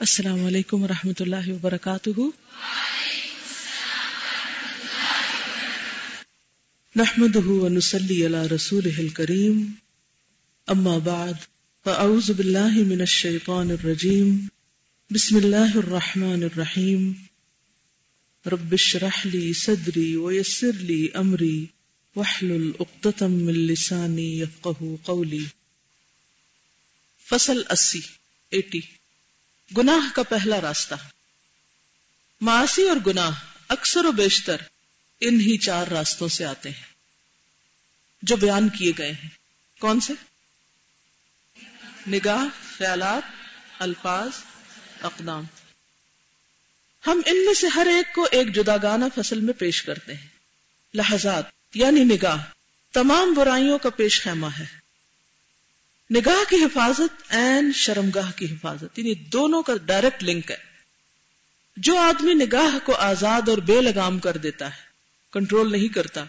السلام علیکم ورحمۃ اللہ وبرکاتہ۔ نحمده ونصلي على رسوله الكريم اما بعد، فاعوذ بالله من الشيطان الرجيم بسم الله الرحمن الرحيم رب اشرح لي صدري ويسر لي امري واحلل عقدة من لساني يفقهوا قولي فصل 80 80 گناہ کا پہلا راستہ۔ معاشی اور گناہ اکثر و بیشتر ان ہی چار راستوں سے آتے ہیں۔ جو بیان کیے گئے ہیں۔ کون سے؟ نگاہ، خیالات، الفاظ، اقدام۔ ہم ان میں سے ہر ایک کو ایک جدا گانا فصل میں پیش کرتے ہیں۔ لہذات یعنی نگاہ، تمام برائیوں کا پیش خیمہ ہے۔ نگاہ کی حفاظت این شرمگاہ کی حفاظت یعنی دونوں کا ڈائریکٹ لنک ہے۔ جو آدمی نگاہ کو آزاد اور بے لگام کر دیتا ہے کنٹرول نہیں کرتا،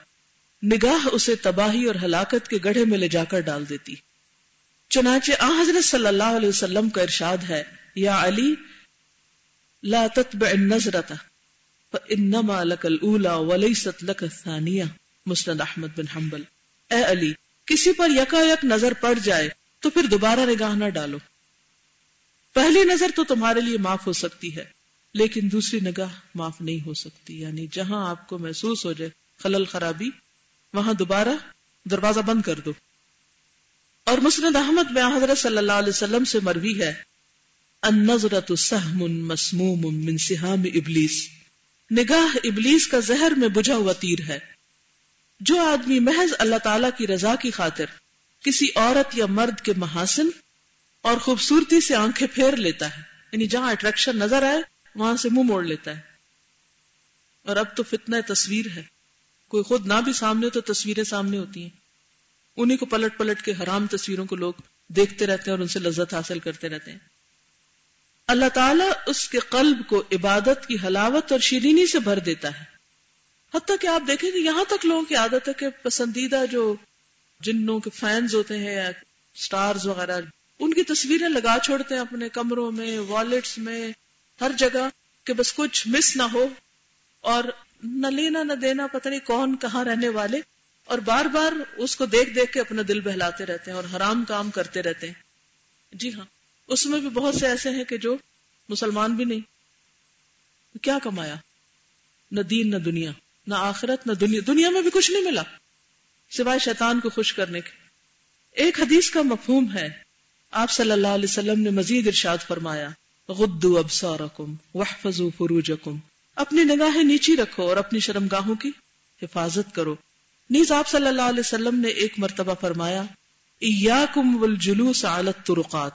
نگاہ اسے تباہی اور ہلاکت کے گڑھے میں لے جا کر ڈال دیتی۔ چنانچہ آ حضرت صلی اللہ علیہ وسلم کا ارشاد ہے، یا علی، لا تتبع النظرت فانما لك الاولى وليست لك الثانيه مسند احمد بن حنبل۔ اے علی، کسی پر یکا یک نظر پڑ جائے تو پھر دوبارہ نگاہ نہ ڈالو۔ پہلی نظر تو تمہارے لیے معاف ہو سکتی ہے، لیکن دوسری نگاہ معاف نہیں ہو سکتی۔ یعنی جہاں آپ کو محسوس ہو جائے خلل خرابی، وہاں دوبارہ دروازہ بند کر دو۔ اور مسند احمد میں حضرت صلی اللہ علیہ وسلم سے مروی ہے النظرت سہم مسموم من سہام ابلیس۔ نگاہ ابلیس کا زہر میں بجھا ہوا تیر ہے۔ جو آدمی محض اللہ تعالی کی رضا کی خاطر کسی عورت یا مرد کے محاسن اور خوبصورتی سے آنکھیں پھیر لیتا ہے۔ یعنی جہاں اٹریکشن نظر آئے، وہاں سے منہ موڑ لیتا ہے۔ اور اب تو فتنہ تصویر ہے۔ کوئی خود نہ بھی سامنے تو تصویریں سامنے ہوتی ہیں۔ انہیں کو پلٹ پلٹ کے حرام تصویروں کو لوگ دیکھتے رہتے ہیں اور ان سے لذت حاصل کرتے رہتے ہیں۔ اللہ تعالیٰ اس کے قلب کو عبادت کی حلاوت اور شیرینی سے بھر دیتا ہے۔ حتیٰ کہ آپ دیکھیں کہ یہاں تک لوگوں کی عادت ہے کہ پسندیدہ جو جنوں کے فینز ہوتے ہیں یا سٹارز وغیرہ، ان کی تصویریں لگا چھوڑتے ہیں اپنے کمروں میں والٹس میں، ہر جگہ کہ بس کچھ مس نہ ہو اور نہ لینا، نہ دینا، پتہ نہیں کون کہاں رہنے والے۔ اور بار بار اس کو دیکھ دیکھ کے اپنا دل بہلاتے رہتے ہیں اور حرام کام کرتے رہتے ہیں۔ جی ہاں اس میں بھی بہت سے ایسے ہیں کہ جو مسلمان بھی نہیں۔ کیا کمایا؟ نہ دین، نہ دنیا، نہ آخرت، نہ دنیا۔ دنیا میں بھی کچھ نہیں ملا۔ سوائے شیطان کو خوش کرنے کے۔ ایک حدیث کا مفہوم ہے۔ آپ صلی اللہ علیہ وسلم نے مزید ارشاد فرمایا غدو ابصارکم واحفظوا فروجکم اپنی نگاہیں نیچی رکھو اور اپنی شرمگاہوں کی حفاظت کرو۔ نیز آپ صلی اللہ علیہ وسلم نے ایک مرتبہ فرمایا، ایاکم والجلوس علی الطرقات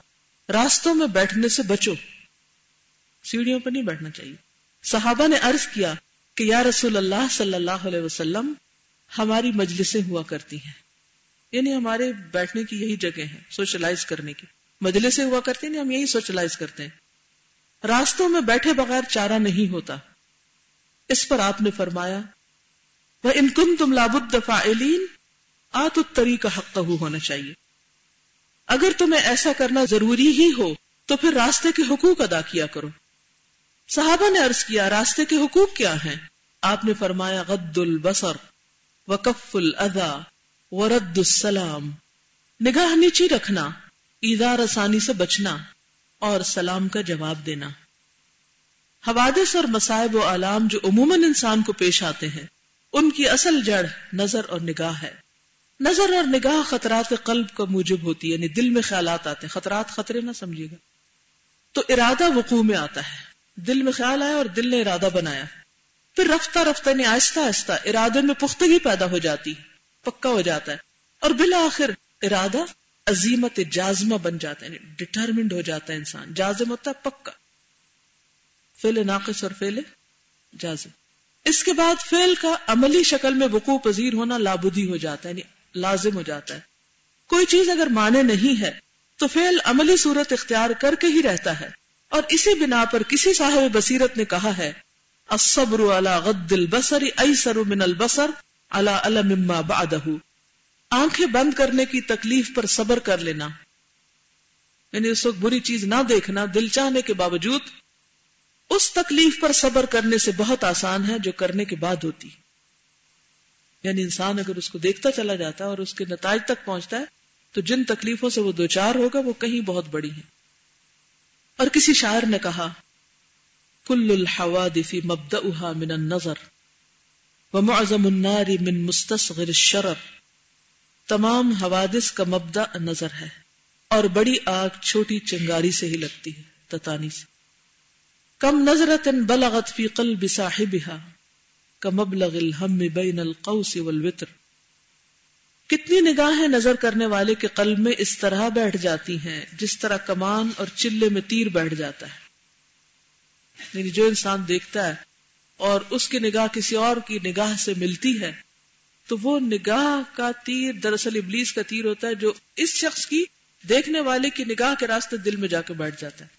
راستوں میں بیٹھنے سے بچو۔ سیڑھیوں پر نہیں بیٹھنا چاہیے۔ صحابہ نے عرض کیا کہ، یا رسول اللہ صلی اللہ علیہ وسلم ہماری مجلسیں ہوا کرتی ہیں۔ یعنی ہمارے بیٹھنے کی یہی جگہ ہے سوشلائز کرنے کی۔ مجلسیں ہوا کرتی ہیں یعنی ہم یہی سوشلائز کرتے ہیں۔ راستوں میں بیٹھے بغیر چارہ نہیں ہوتا۔ اس پر آپ نے فرمایا وہ انکم تم لابد دفاع آت اتری کا حق ہونا چاہیے۔ اگر تمہیں ایسا کرنا ضروری ہی ہو، تو پھر راستے کے حقوق ادا کیا کرو۔ صحابہ نے عرض کیا، راستے کے حقوق کیا ہیں؟ آپ نے فرمایا غد البصر وکف الادا ورد السلام نگاہ نیچی رکھنا ایدار آسانی سے بچنا اور سلام کا جواب دینا۔ حوادث اور مسائب و علام جو عموماً انسان کو پیش آتے ہیں، ان کی اصل جڑ نظر اور نگاہ ہے۔ نظر اور نگاہ خطرات قلب کا موجب ہوتی ہے یعنی دل میں خیالات آتے ہیں۔ خطرات خطرے نہ سمجھے گا۔ تو ارادہ وقوع میں آتا ہے۔ دل میں خیال آیا اور دل نے ارادہ بنایا۔ پھر رفتہ رفتہ نے آہستہ آہستہ ارادے میں پختگی پیدا ہو جاتی پکا ہو جاتا ہے۔ اور بلا ارادہ عظیمت جازمہ بن جاتا ہے یعنی ڈٹرمنڈ ہو جاتا ہے انسان۔ جازم ہوتا ہے پکا۔ فیل ناقص اور فیل جازم۔ اس کے بعد فیل کا عملی شکل میں وقوع پذیر ہونا لابودی ہو جاتا ہے یعنی لازم ہو جاتا ہے۔ کوئی چیز اگر مانے نہیں ہے، تو فیل عملی صورت اختیار کر کے ہی رہتا ہے۔ اور اسی بنا پر کسی صاحب بصیرت نے کہا ہے الصبر على غد البصر ایسر من البصر على علم مما بعده۔ آنکھیں بند کرنے کی تکلیف پر صبر کر لینا۔ یعنی اس وقت بری چیز نہ دیکھنا، دل چاہنے کے باوجود اس تکلیف پر صبر کرنے سے بہت آسان ہے جو کرنے کے بعد ہوتی۔ یعنی انسان اگر اس کو دیکھتا چلا جاتا ہے اور اس کے نتائج تک پہنچتا ہے، تو جن تکلیفوں سے وہ دوچار ہوگا، وہ کہیں بہت بڑی ہیں۔ اور کسی شاعر نے کہا کل الحوادث مبدأها من النظر، ومعظم النار من مستصغر الشرر. تمام حوادث کا مبدأ نظر ہے، اور بڑی آگ چھوٹی چنگاری سے ہی لگتی ہے، تتانی سے۔ کم نظرت بلغت فی قلب صاحبها کمبلغ الہم بین القوس والوتر۔ کتنی نگاہیں نظر کرنے والے کے قلب میں اس طرح بیٹھ جاتی ہیں، جس طرح کمان اور چلے میں تیر بیٹھ جاتا ہے۔ یعنی جو انسان دیکھتا ہے اور اس کی نگاہ کسی اور کی نگاہ سے ملتی ہے، تو وہ نگاہ کا تیر دراصل ابلیس کا تیر ہوتا ہے جو اس شخص کی دیکھنے والے کی نگاہ کے راستے دل میں جا کے بیٹھ جاتا ہے۔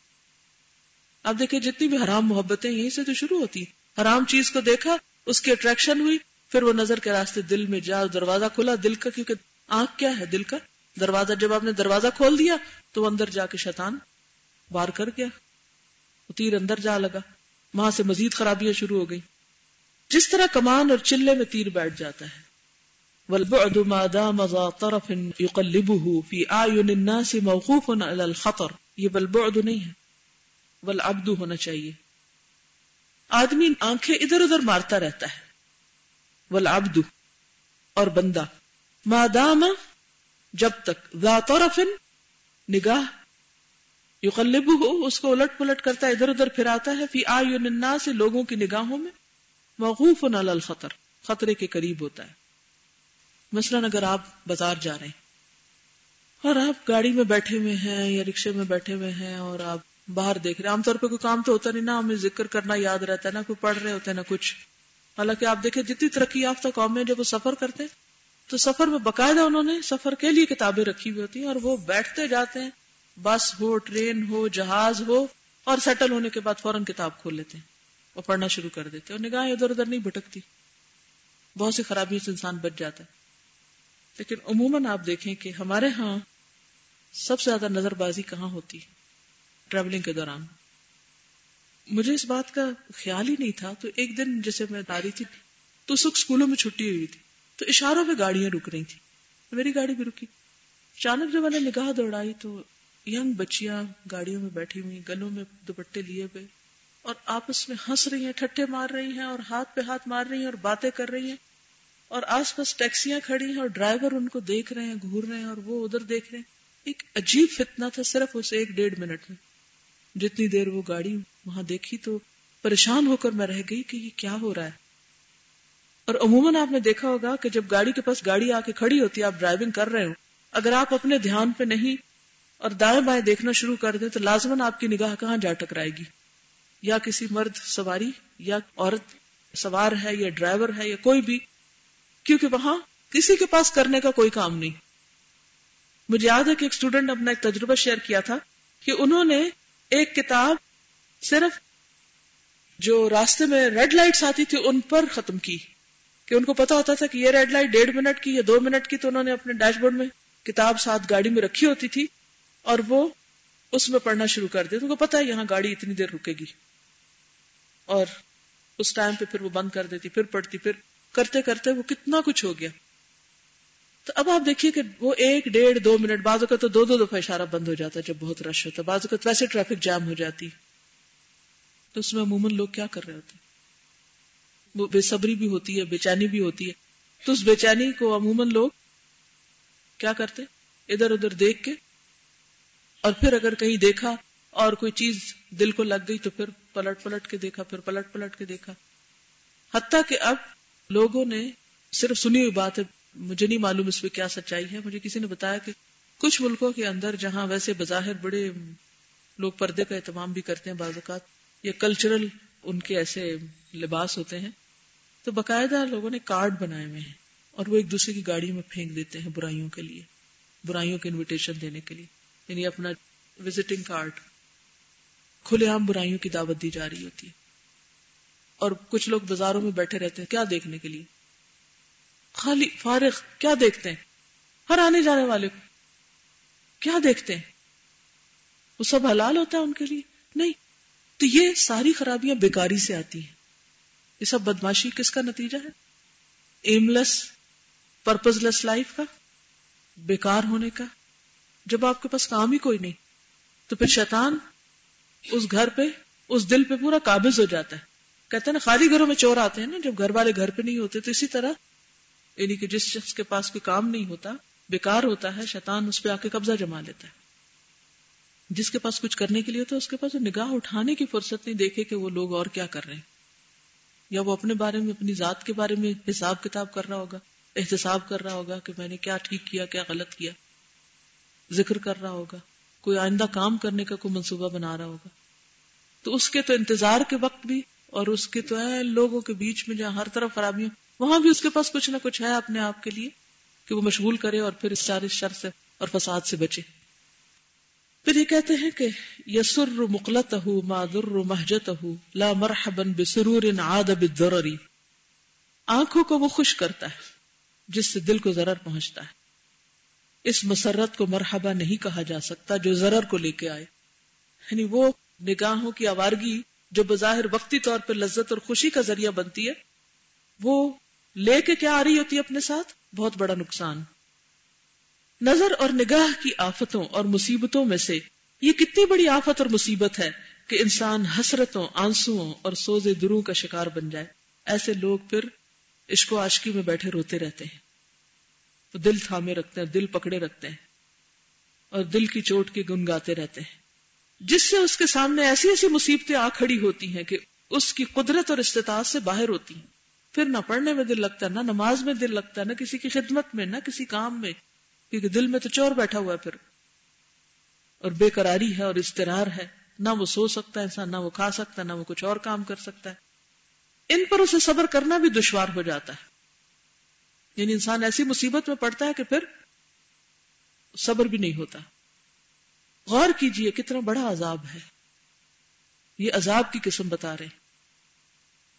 اب دیکھیں جتنی بھی حرام محبتیں یہیں سے تو شروع ہوتی حرام چیز کو دیکھا، اس کی اٹریکشن ہوئی، پھر وہ نظر کے راستے دل میں جا، دروازہ کھلا، دل کا، کیونکہ آنکھ کیا ہے؟ دل کا۔ دروازہ، جب آپ نے دروازہ کھول دیا، تو وہ اندر جا کے شیطان بار کر گیا۔ وہ تیر اندر جا لگا۔ وہاں سے مزید خرابیاں شروع ہو گئی جس طرح کمان اور چلے میں تیر بیٹھ جاتا ہے۔ والبعد ما دام ذا طرف يقلبه في اعين الناس موقوف على الخطر۔ یہ بالبعد نہیں ہے۔ والعبد ہونا چاہیے۔ آدمی آنکھیں ادھر ادھر مارتا رہتا ہے۔ والعبد۔ اور بندہ۔ ما دام، جب تک۔ ذا طرف نگاہ۔ یقلب ہو اس کو الٹ پلٹ کرتا ہے، ادھر ادھر پھر آتا ہے، فی آئین الناس سے لوگوں کی نگاہوں میں موقوف علی الخطر، خطرے کے قریب ہوتا ہے۔ مثلا اگر آپ بازار جا رہے ہیں، اور آپ گاڑی میں بیٹھے ہوئے ہیں یا رکشے میں بیٹھے ہوئے ہیں، اور آپ باہر دیکھ رہے ہیں، عام طور پہ کوئی کام تو ہوتا نہیں نا، ہمیں ذکر کرنا یاد رہتا ہے نا، کوئی پڑھ رہے ہوتے ہیں نا کچھ۔ حالانکہ آپ دیکھیں، جتنی ترقی یافتہ قوم جب وہ سفر کرتے ہیں، تو سفر میں باقاعدہ انہوں نے سفر کے لیے کتابیں رکھی ہوئی ہوتی ہیں، اور وہ بیٹھتے جاتے ہیں بس ہو، ٹرین ہو، جہاز ہو اور سیٹل ہونے کے بعد فوراً کتاب کھول لیتے ہیں اور پڑھنا شروع کر دیتے اور نگاہیں ادھر ادھر نہیں بھٹکتی۔ بہت سی خرابی سے انسان بچ جاتا ہے۔ لیکن عموماً آپ دیکھیں کہ ہمارے ہاں سب سے زیادہ نظر بازی کہاں ہوتی ٹریولنگ کے دوران۔ مجھے اس بات کا خیال ہی نہیں تھا۔ تو ایک دن جیسے میں رہی تھی، تو اس وقت اسکولوں میں چھٹی ہوئی تھی۔ تو اشاروں میں گاڑیاں رک رہی تھی میری گاڑی بھی رکی۔ اچانک جب میں نے نگاہ دوڑائی تو ینگ بچیاں گاڑیوں میں بیٹھی ہوئی گلوں میں دوپٹے لیے ہوئے اور آپس میں ہنس رہی ہیں ٹھٹے مار رہی ہیں اور ہاتھ پہ ہاتھ مار رہی ہیں اور باتیں کر رہی ہیں اور آس پاس ٹیکسیاں کھڑی ہیں اور ڈرائیور ان کو دیکھ رہے ہیں، گھور رہے ہیں اور وہ ادھر دیکھ رہے ہیں۔ ایک عجیب فتنا تھا، صرف اس ایک ڈیڑھ منٹ میں۔ جتنی دیر وہ گاڑی وہاں دیکھی تو پریشان ہو کر میں رہ گئی کہ یہ کیا ہو رہا ہے۔ اور عموماً آپ نے دیکھا ہوگا کہ جب گاڑی کے پاس گاڑی آ کے کھڑی ہوتی ہے، آپ ڈرائیونگ کر رہے ہو اگر آپ اپنے دھیان پہ نہیں اور دائیں بائیں دیکھنا شروع کر دیں تو لازمن آپ کی نگاہ کہاں جا ٹکرائے گی؟ یا کسی مرد سواری، یا عورت سوار ہے، یا ڈرائیور ہے، یا کوئی بھی، کیونکہ وہاں کسی کے پاس کرنے کا کوئی کام نہیں۔ مجھے یاد ہے کہ ایک اسٹوڈنٹ اپنا ایک تجربہ شیئر کیا تھا کہ انہوں نے ایک کتاب صرف جو راستے میں ریڈ لائٹس آتی تھی ان پر ختم کی۔ کہ ان کو پتا ہوتا تھا کہ یہ ریڈ لائٹ ڈیڑھ منٹ کی یا دو منٹ کی تو انہوں نے اپنے ڈیش بورڈ میں کتاب ساتھ گاڑی میں رکھی ہوتی تھی۔ اور وہ اس میں پڑھنا شروع کر دے تو کو پتا ہے یہاں گاڑی اتنی دیر رکے گی۔ اور اس ٹائم پہ پھر وہ بند کر دیتی، پھر پڑھتی، پھر کرتے کرتے وہ کتنا کچھ ہو گیا۔ تو اب آپ دیکھیے کہ وہ ایک ڈیڑھ دو منٹ، بعض اوقات تو دو دو دفعہ اشارہ بند ہو جاتا ہے جب بہت رش ہوتا ہے بعض اوقات ویسے ٹریفک جام ہو جاتی۔ تو اس میں عموماً لوگ کیا کر رہے ہوتے؟ وہ بے صبری بھی ہوتی ہے، بے چینی بھی ہوتی ہے۔ تو اس بے چینی کو عموماً لوگ کیا کرتے؟ ادھر ادھر دیکھ کے اور پھر اگر کہیں دیکھا اور کوئی چیز دل کو لگ گئی تو پھر پلٹ پلٹ کے دیکھا، پھر پلٹ پلٹ کے دیکھا۔ حتیٰ کہ اب لوگوں نے صرف سنی ہوئی بات ہے مجھے نہیں معلوم اس پہ کیا سچائی ہے۔ مجھے کسی نے بتایا کہ کچھ ملکوں کے اندر جہاں ویسے بظاہر بڑے لوگ پردے کا اہتمام بھی کرتے ہیں بعض اوقات، یا کلچرل ان کے ایسے لباس ہوتے ہیں، تو باقاعدہ لوگوں نے کارڈ بنائے ہوئے ہیں اور وہ ایک دوسرے کی گاڑی میں پھینک دیتے ہیں برائیوں کے لیے، برائیوں کے انویٹیشن دینے کے لیے۔ یعنی اپنا وزٹنگ کارڈ کھلے عام برائیوں کی دعوت دی جا رہی ہوتی ہے۔ اور کچھ لوگ بازاروں میں بیٹھے رہتے ہیں، کیا دیکھنے کے لیے؟ خالی فارغ کیا دیکھتے ہیں؟ ہر آنے جانے والے کو کیا دیکھتے ہیں؟ وہ سب حلال ہوتا ہے ان کے لیے؟ نہیں۔ تو یہ ساری خرابیاں بیکاری سے آتی ہیں۔ یہ سب بدماشی کس کا نتیجہ ہے؟ Aimless purposeless life کا، بیکار ہونے کا۔ جب آپ کے پاس کام ہی کوئی نہیں، تو پھر شیطان اس گھر پہ، اس دل پہ پورا قابض ہو جاتا ہے۔ کہتے ہیں نا، خالی گھروں میں چور آتے ہیں نا، جب گھر والے گھر پہ نہیں ہوتے تو اسی طرح یعنی کہ جس شخص کے پاس کوئی کام نہیں ہوتا، بیکار ہوتا ہے، شیطان اس پہ آ کے قبضہ جما لیتا ہے۔ جس کے پاس کچھ کرنے کے لیے ہوتا ہے، اس کے پاس نگاہ اٹھانے کی فرصت نہیں دیکھے کہ وہ لوگ اور کیا کر رہے ہیں۔ یا وہ اپنے بارے میں، اپنی ذات کے بارے میں حساب کتاب کر رہا ہوگا، احتساب کر رہا ہوگا کہ میں نے کیا ٹھیک کیا کیا غلط کیا۔ ذکر کر رہا ہوگا، کوئی آئندہ کام کرنے کا کوئی منصوبہ بنا رہا ہوگا۔ تو اس کے تو انتظار کے وقت بھی اور اس کے تو ہے لوگوں کے بیچ میں جہاں ہر طرف خرابیاں، وہاں بھی اس کے پاس کچھ نہ کچھ ہے اپنے آپ کے لیے کہ وہ مشغول کرے اور پھر اس سارے شر سے اور فساد سے بچے۔ پھر یہ کہتے ہیں کہ یسر مقلت ہو مادر محجت ہو لا مرحبن بسرور عاد بالضرری آنکھوں کو وہ خوش کرتا ہے، جس سے دل کو ضرر پہنچتا ہے۔ اس مسرت کو مرحبا نہیں کہا جا سکتا جو ضرر کو لے کے آئے۔ یعنی وہ نگاہوں کی آوارگی جو بظاہر وقتی طور پر لذت اور خوشی کا ذریعہ بنتی ہے، وہ لے کے کیا آ رہی ہوتی ہے اپنے ساتھ؟ بہت بڑا نقصان۔ نظر اور نگاہ کی آفتوں اور مصیبتوں میں سے یہ کتنی بڑی آفت اور مصیبت ہے کہ انسان حسرتوں آنسو اور سوزے دروں کا شکار بن جائے۔ ایسے لوگ پھر عشق و عاشقی میں بیٹھے روتے رہتے ہیں۔ تو دل تھامے رکھتے ہیں، دل پکڑے رکھتے ہیں اور دل کی چوٹ کے گنگاتے رہتے ہیں۔ جس سے اس کے سامنے ایسی ایسی مصیبتیں آ کھڑی ہوتی ہیں کہ اس کی قدرت اور استطاعت سے باہر ہوتی ہیں۔ پھر نہ پڑھنے میں دل لگتا ہے، نہ نماز میں دل لگتا ہے، نہ کسی کی خدمت میں، نہ کسی کام میں، کیونکہ دل میں تو چور بیٹھا ہوا ہے پھر۔ اور بے قراری ہے اور استرار ہے۔ نہ وہ سو سکتا ہے انسان نہ وہ کھا سکتا ہے، نہ وہ کچھ اور کام کر سکتا ہے۔ ان پر اسے صبر کرنا بھی دشوار ہو جاتا ہے۔ یعنی انسان ایسی مصیبت میں پڑتا ہے کہ پھر صبر بھی نہیں ہوتا۔ غور کیجیے کتنا بڑا عذاب ہے۔ یہ عذاب کی قسم بتا رہے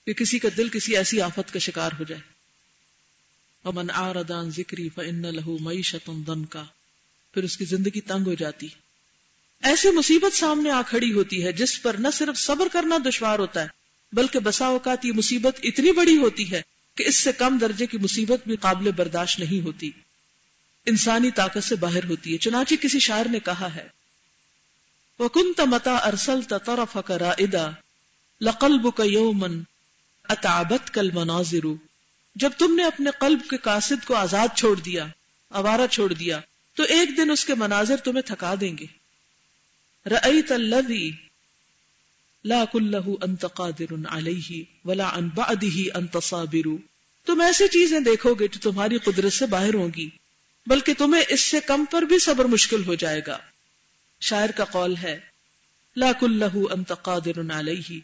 کہ کسی کا دل کسی ایسی آفت کا شکار ہو جائے۔ ومن آردان ذکری فإن له معیشت کا پھر اس کی زندگی تنگ ہو جاتی۔ ایسی مصیبت سامنے آ کھڑی ہوتی ہے جس پر نہ صرف صبر کرنا دشوار ہوتا ہے، بلکہ بسا اوقات یہ مصیبت اتنی بڑی ہوتی ہے کہ اس سے کم درجے کی مصیبت بھی قابل برداشت نہیں ہوتی۔ انسانی طاقت سے باہر ہوتی ہے۔ چنانچہ کسی شاعر نے کہا ہے، وَكُنْتَ مَتَا أَرْسَلْتَ طَرَفَكَ رَائِدًا لَقَلْبُكَ يَوْمًا أَتَعَبَتْكَ الْمَنَاظِرُ جب تم نے اپنے قلب کے قاصد کو آزاد چھوڑ دیا، آوارہ چھوڑ دیا، تو ایک دن اس کے مناظر تمہیں تھکا دیں گے۔ رأيت الذي لا كله انت قادر عليه ولا عن بعده انت صابر. تم ایسی چیزیں دیکھو گے جو تمہاری قدرت سے باہر ہوں گی، بلکہ تمہیں اس سے کم پر بھی صبر مشکل ہو جائے گا۔ شاعر کا قول ہے، لا كله انت قادر عليه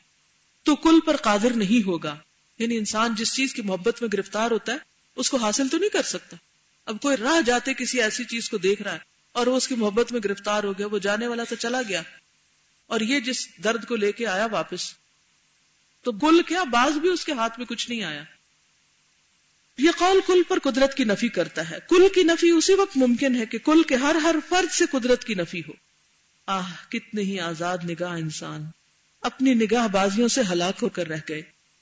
تو کل پر قادر نہیں ہوگا۔ یعنی انسان جس چیز کی محبت میں گرفتار ہوتا ہے، اس کو حاصل تو نہیں کر سکتا۔ اب کوئی راہ جاتے کسی ایسی چیز کو دیکھ رہا ہے اور وہ اس کی محبت میں گرفتار ہو گیا، وہ جانے والا تو چلا گیا۔ اور یہ جس درد کو لے کے آیا واپس، تو گل کیا باز بھی اس کے ہاتھ میں کچھ نہیں آیا؟ یہ قول کل پر قدرت کی نفی کرتا ہے۔ کل کی نفی اسی وقت ممکن ہے کہ کل کے ہر ہر فرد سے قدرت کی نفی ہو۔ آہ، کتنے ہی آزاد نگاہ انسان۔ اپنی نگاہ بازیوں سے ہلاک ہو کر رہ گئے۔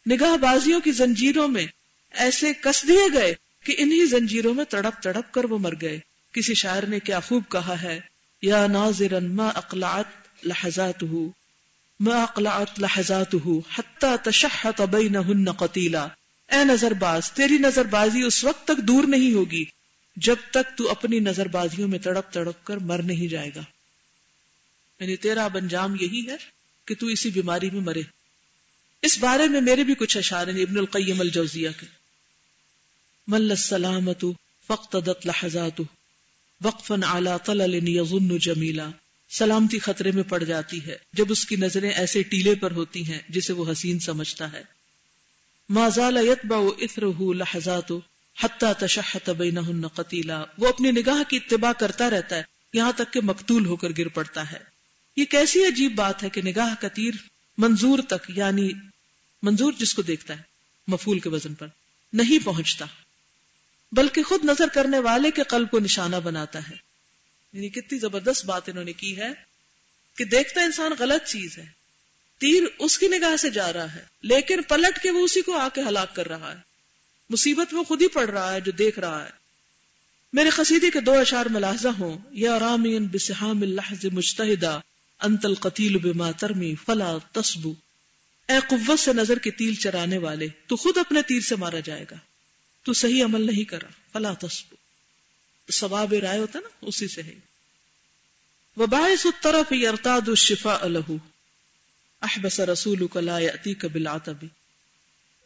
نگاہ بازیوں کی زنجیروں میں ایسے کس دیے گئے کہ انہی زنجیروں میں تڑپ تڑپ کر وہ مر گئے۔ کسی شاعر نے کیا خوب کہا ہے، یا ناظرن ما اقلعت لحظاته، ما اقلعت لحظاته، حتى تشحط بينهن قتيلا۔ اے نظر باز تیری نظر بازی اس وقت تک دور نہیں ہوگی، جب تک تو اپنی نظر بازیوں میں تڑپ تڑپ کر مر نہیں جائے گا۔ یعنی تیرا اب انجام یہی ہے کہ تو اسی بیماری میں مرے۔ اس بارے میں میرے بھی کچھ اشار ہیں ابن القیم الجوزیہ کے۔ مل السلامت فقتدت لحظات وقفا على طلل يظن جمیلا۔ سلامتی خطرے میں پڑ جاتی ہے جب اس کی نظریں ایسے ٹیلے پر ہوتی ہیں جسے وہ حسین سمجھتا ہے۔ ما زال اثره لحظات حتى تشحت بينهن قتيلا۔ وہ اپنی نگاہ کی اتباع کرتا رہتا ہے، یہاں تک کہ مقتول ہو کر گر پڑتا ہے۔ یہ کیسی عجیب بات ہے کہ نگاہ کا تیر منظور تک یعنی منظور جس کو دیکھتا ہے مفول کے وزن پر نہیں پہنچتا، بلکہ خود نظر کرنے والے کے قلب کو نشانہ بناتا ہے۔ یعنی کتنی زبردست بات انہوں نے کی ہے کہ دیکھتا انسان غلط چیز ہے۔ تیر اس کی نگاہ سے جا رہا ہے، لیکن پلٹ کے وہ اسی کو آ کے ہلاک کر رہا ہے۔ مصیبت وہ خود ہی پڑ رہا ہے جو دیکھ رہا ہے۔ میرے قصیدے کے دو اشار ملاحظہ ہوں۔ یا رامین بسحام اللحظ مجتہدہ، انت القتیل بما ترمی فلا تصبو اے قوت سے نظر کی تیل چرانے والے، تو خود اپنے تیر سے مارا جائے گا۔ تو صحیح عمل نہیں کرا فلا تصبو ثواب رائے ہوتا نا، اسی سے ہے۔ وباعث الطرف يرتاد الشفاء له احبس رسولك لا ياتيك بالعتب۔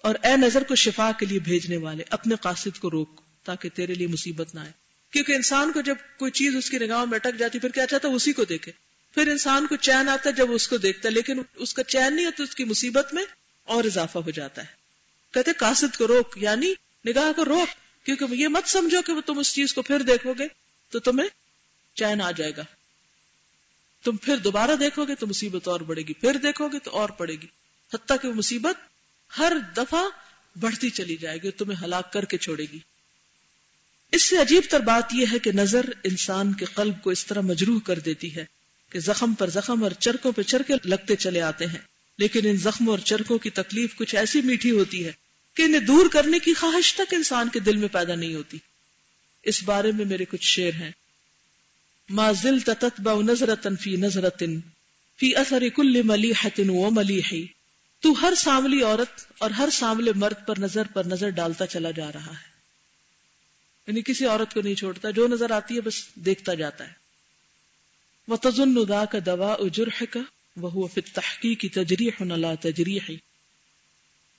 اور اے نظر کو شفا کے لیے بھیجنے والے، اپنے قاصد کو روک، تاکہ تیرے لیے مصیبت نہ آئے۔ کیونکہ انسان کو جب کوئی چیز اس کی نگاہوں میں اٹک جاتی، پھر کیا چاہتا ہے؟ اسی کو دیکھے۔ پھر انسان کو چین آتا ہے جب اس کو دیکھتا ہے لیکن اس کا چین نہیں ہوتا، اس کی مصیبت میں اور اضافہ ہو جاتا ہے۔ کہتے قاصد کو روک یعنی نگاہ کو روک۔ کیونکہ یہ مت سمجھو کہ تم اس چیز کو پھر دیکھو گے تو تمہیں چین آ جائے گا۔ تم پھر دوبارہ دیکھو گے تو مصیبت اور بڑھے گی۔ پھر دیکھو گے تو اور پڑے گی۔ حتیٰ کہ وہ مصیبت ہر دفعہ بڑھتی چلی جائے گی تمہیں ہلاک کر کے چھوڑے گی۔ اس سے عجیب تر بات یہ ہے کہ نظر انسان کے قلب کو اس طرح مجروح کر دیتی ہے کہ زخم پر زخم اور چرکوں پہ چرکے لگتے چلے آتے ہیں۔ لیکن ان زخموں اور چرکوں کی تکلیف کچھ ایسی میٹھی ہوتی ہے کہ انہیں دور کرنے کی خواہش تک انسان کے دل میں پیدا نہیں ہوتی۔ اس بارے میں میرے کچھ شعر ہیں۔ ما زلت تتبع نظرة فی نظرة فی اثر کل ملیحة و ملیحی تو ہر ساملی عورت اور ہر ساملے مرد پر نظر پر نظر ڈالتا چلا جا رہا ہے۔ یعنی کسی عورت کو نہیں چھوڑتا، جو نظر آتی ہے بس دیکھتا جاتا ہے۔ وَتَظُنُّ ذَاكَ دَوَاءُ جُرْحِكَ وَهُوَ فِي التَّحْقِيقِ تَجْرِيحٌ لَا تَجْرِيحِ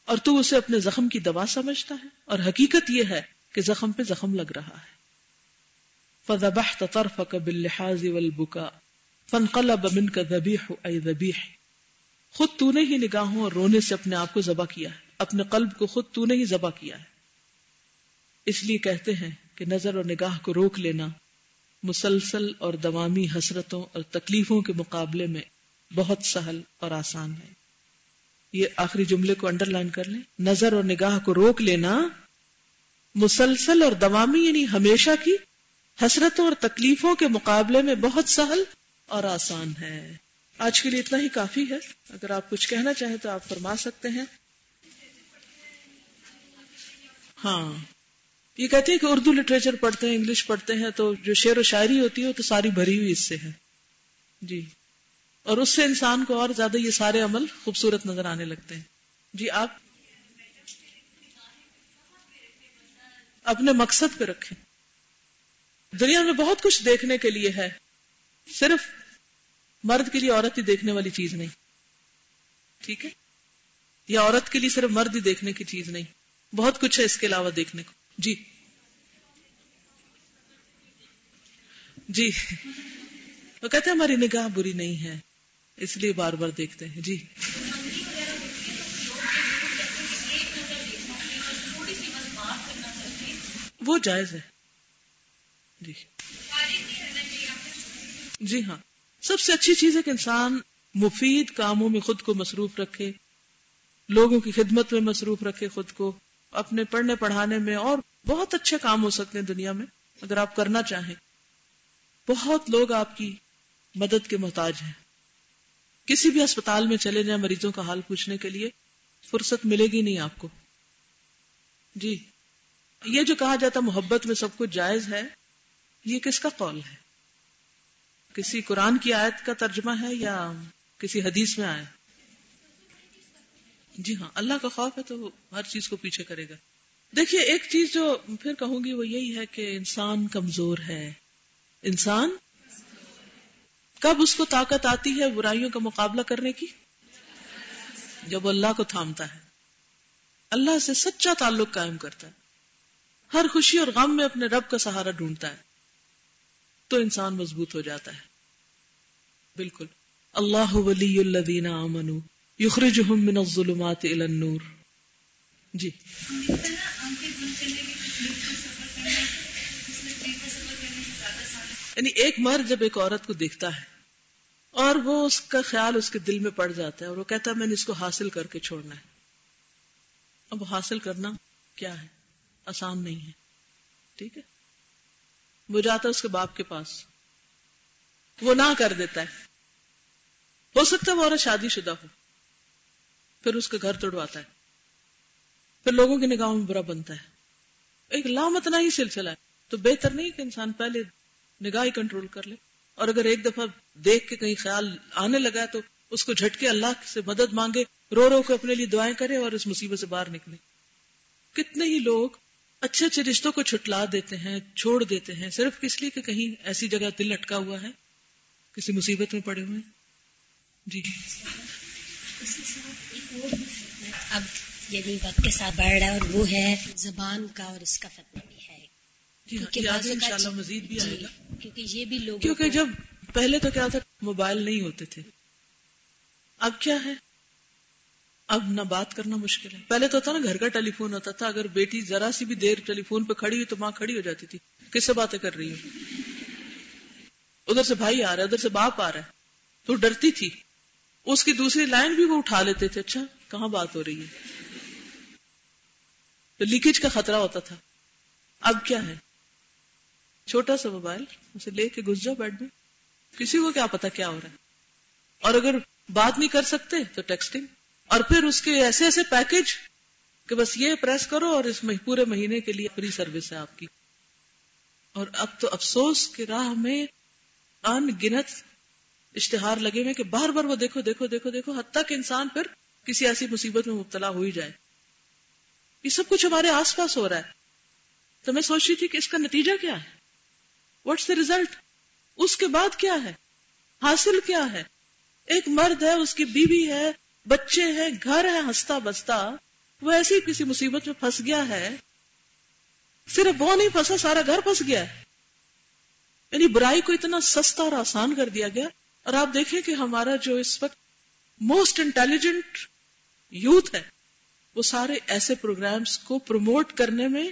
اور تو اسے اپنے زخم کی دوا سمجھتا ہے اور حقیقت یہ ہے کہ زخم پہ زخم لگ رہا ہے۔ فَذَبَحْتَ طَرْفَكَ بِاللِّحَازِ وَالْبُكَاءِ فَانْقَلَبَ مِنْكَ ذَبِيحُ اَيْ ذَبِيحِ۔ خود تو نے ہی نگاہوں اور رونے سے اپنے آپ کو ذبح کیا ہے۔ اپنے قلب کو خود تو نے ہی ذبح کیا ہے۔ اس لیے کہتے ہیں کہ نظر اور نگاہ کو روک لینا مسلسل اور دوامی حسرتوں اور تکلیفوں کے مقابلے میں بہت سہل اور آسان ہے۔ یہ آخری جملے کو انڈر لائن کر لیں۔ نظر اور نگاہ کو روک لینا، مسلسل اور دوامی یعنی ہمیشہ کی حسرتوں اور تکلیفوں کے مقابلے میں بہت سہل اور آسان ہے۔ آج کے لیے اتنا ہی کافی ہے۔ اگر آپ کچھ کہنا چاہیں تو آپ فرما سکتے ہیں۔ ہاں۔ یہ کہتے ہیں کہ اردو لٹریچر پڑھتے ہیں، انگلش پڑھتے ہیں، تو جو شعر و شاعری ہوتی ہے وہ تو ساری بھری ہوئی اس سے ہے۔ جی۔ اور اس سے انسان کو اور زیادہ یہ سارے عمل خوبصورت نظر آنے لگتے ہیں۔ جی آپ اپنے مقصد پہ رکھیں۔ دنیا میں بہت کچھ دیکھنے کے لیے ہے۔ صرف مرد کے لیے عورت ہی دیکھنے والی چیز نہیں۔ ٹھیک ہے؟ یا عورت کے لیے صرف مرد ہی دیکھنے کی چیز نہیں۔ بہت کچھ ہے اس کے علاوہ دیکھنے کو۔ جی۔ جی۔ وہ کہتے ہیں، ہماری نگاہ بری نہیں ہے۔ اس لیے بار بار دیکھتے ہیں۔ جی۔ وہ جائز ہے۔ جی۔ جی ہاں۔ سب سے اچھی چیز ہے کہ انسان مفید کاموں میں خود کو مصروف رکھے، لوگوں کی خدمت میں مصروف رکھے خود کو، اپنے پڑھنے پڑھانے میں اور بہت اچھے کام ہو سکتے ہیں دنیا میں، اگر آپ کرنا چاہیں۔ بہت لوگ آپ کی مدد کے محتاج ہیں۔ کسی بھی اسپتال میں چلے جائیں مریضوں کا حال پوچھنے کے لیے، فرصت ملے گی نہیں آپ کو۔ جی یہ جو کہا جاتا محبت میں سب کچھ جائز ہے، یہ کس کا قول ہے؟ کسی قرآن کی آیت کا ترجمہ ہے یا کسی حدیث میں آئے جی ہاں اللہ کا خوف ہے تو وہ ہر چیز کو پیچھے کرے گا۔ دیکھیے، ایک چیز جو پھر کہوں گی وہ یہی ہے کہ انسان کمزور ہے۔ انسان کب اس کو طاقت آتی ہے برائیوں کا مقابلہ کرنے کی؟ جب اللہ کو تھامتا ہے۔ اللہ سے سچا تعلق قائم کرتا ہے۔ ہر خوشی اور غم میں اپنے رب کا سہارا ڈھونڈتا ہے۔ تو انسان مضبوط ہو جاتا ہے۔ بالکل۔ اللہ ولی الذین آمنوا یخرجہم من الظلمات الى النور۔ جی۔ یعنی ایک مرد جب ایک عورت کو دیکھتا ہے اور وہ اس کا خیال اس کے دل میں پڑ جاتا ہے اور وہ کہتا ہے، میں نے اس کو حاصل کر کے چھوڑنا ہے۔ اب حاصل کرنا کیا ہے؟ آسان نہیں ہے۔ ٹھیک ہے؟ وہ جاتا ہے اس کے باپ کے پاس۔ وہ نہ کر دیتا ہے۔ ہو سکتا ہے وہ عورت شادی شدہ ہو۔ پھر اس کا گھر توڑواتا ہے۔ پھر لوگوں کی نگاہوں میں برا بنتا ہے۔ ایک لامتنا ہی سلسلہ ہے۔ تو بہتر نہیں کہ انسان پہلے نگاہ ہی کنٹرول کر لے۔ اور اگر ایک دفعہ دیکھ کے کہیں خیال آنے لگا تو اس کو جھٹکے اللہ سے مدد مانگے، رو رو کے اپنے لیے دعائیں کرے اور اس مصیبت سے باہر نکلے۔ کتنے ہی لوگ اچھے اچھے رشتوں کو چھٹلا دیتے ہیں، چھوڑ دیتے ہیں، صرف اس لیے کہ کہیں ایسی جگہ دل اٹکا ہوا ہے، کسی مصیبت میں پڑے ہوئے جی۔ اب یعنی وقت کے ساتھ بڑھ رہا ہے اور وہ ہے زبان کا اور اس کا فتح جی مزید بھی آئے گا۔ کیونکہ یہ بھی لوگ کیونکہ جب پہلے تو کیا تھا موبائل نہیں ہوتے تھے۔ اب کیا ہے؟ اب نہ بات کرنا مشکل ہے۔ پہلے تو تھا نا گھر کا ٹیلی فون ہوتا تھا۔ اگر بیٹی ذرا سی بھی دیر ٹیلی فون پہ کھڑی ہوئی تو ماں کھڑی ہو جاتی تھی۔ کس سے باتیں کر رہی ہے ادھر سے بھائی آ رہا ہے ادھر سے باپ آ رہا ہے۔ تو ڈرتی تھی۔ اس کی دوسری لائن بھی وہ اٹھا لیتے تھے۔ اچھا کہاں بات ہو رہی ہے؟ تو لیکیج کا خطرہ ہوتا تھا۔ اب کیا ہے؟ چھوٹا سا موبائل، اسے لے کے گھس جاؤ بیڈ میں۔ کسی کو کیا پتا کیا ہو رہا ہے۔ اور اگر بات نہیں کر سکتے تو ٹیکسٹنگ اور پھر اس کے ایسے ایسے پیکج کہ بس یہ پریس کرو اور اس پورے مہینے کے لیے فری سروس ہے آپ کی۔ اور اب تو افسوس کی راہ میں ان گنت اشتہار لگے ہوئے کہ بار بار وہ دیکھو دیکھو دیکھو دیکھو حد تک انسان پھر کسی ایسی مصیبت میں مبتلا ہو ہی جائے۔ یہ سب کچھ ہمارے آس پاس ہو رہا ہے۔ تو میں سوچ رہی تھی کہ اس کا نتیجہ کیا ہے؟ واٹس دا ریزلٹ اس کے بعد کیا ہے؟ حاصل کیا ہے؟ ایک مرد ہے، اس کی بیوی ہے، بچے ہیں، گھر ہے، ہنستا بستا، وہ ایسی کسی مصیبت میں پھنس گیا ہے۔ صرف وہ نہیں، پھنسا سارا گھر پھنس گیا ہے۔ یعنی برائی کو اتنا سستا اور آسان کر دیا گیا۔ اور آپ دیکھیں کہ ہمارا جو اس وقت موسٹ انٹیلیجنٹ یوتھ ہے، وہ سارے ایسے پروگرامز کو پروموٹ کرنے میں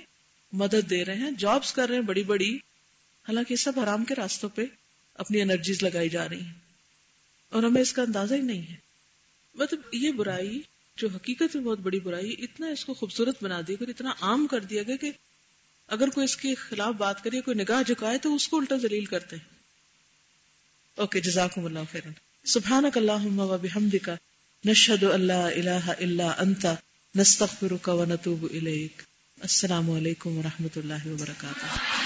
مدد دے رہے ہیں جابز کر رہے ہیں، بڑی بڑی۔ حالانکہ سب حرام کے راستوں پہ اپنی انرجیز لگائی جا رہی ہیں۔ اور ہمیں اس کا اندازہ ہی نہیں ہے۔ مطلب یہ برائی جو حقیقت میں بہت بڑی برائی اتنا اس کو خوبصورت بنا دیا گیا اتنا عام کر دیا گیا کہ اگر کوئی اس کے خلاف بات کرے، کوئی نگاہ جھکائے تو اس کو الٹا ذلیل کرتے ہیں۔ اوکے، جزاکم اللہ خیرن۔ سبحانک اللہم و بحمدک، نشہد اللہ الہ الا انت، نستغفرک و نتوب الیک۔ السلام علیکم و رحمت اللہ وبرکاتہ۔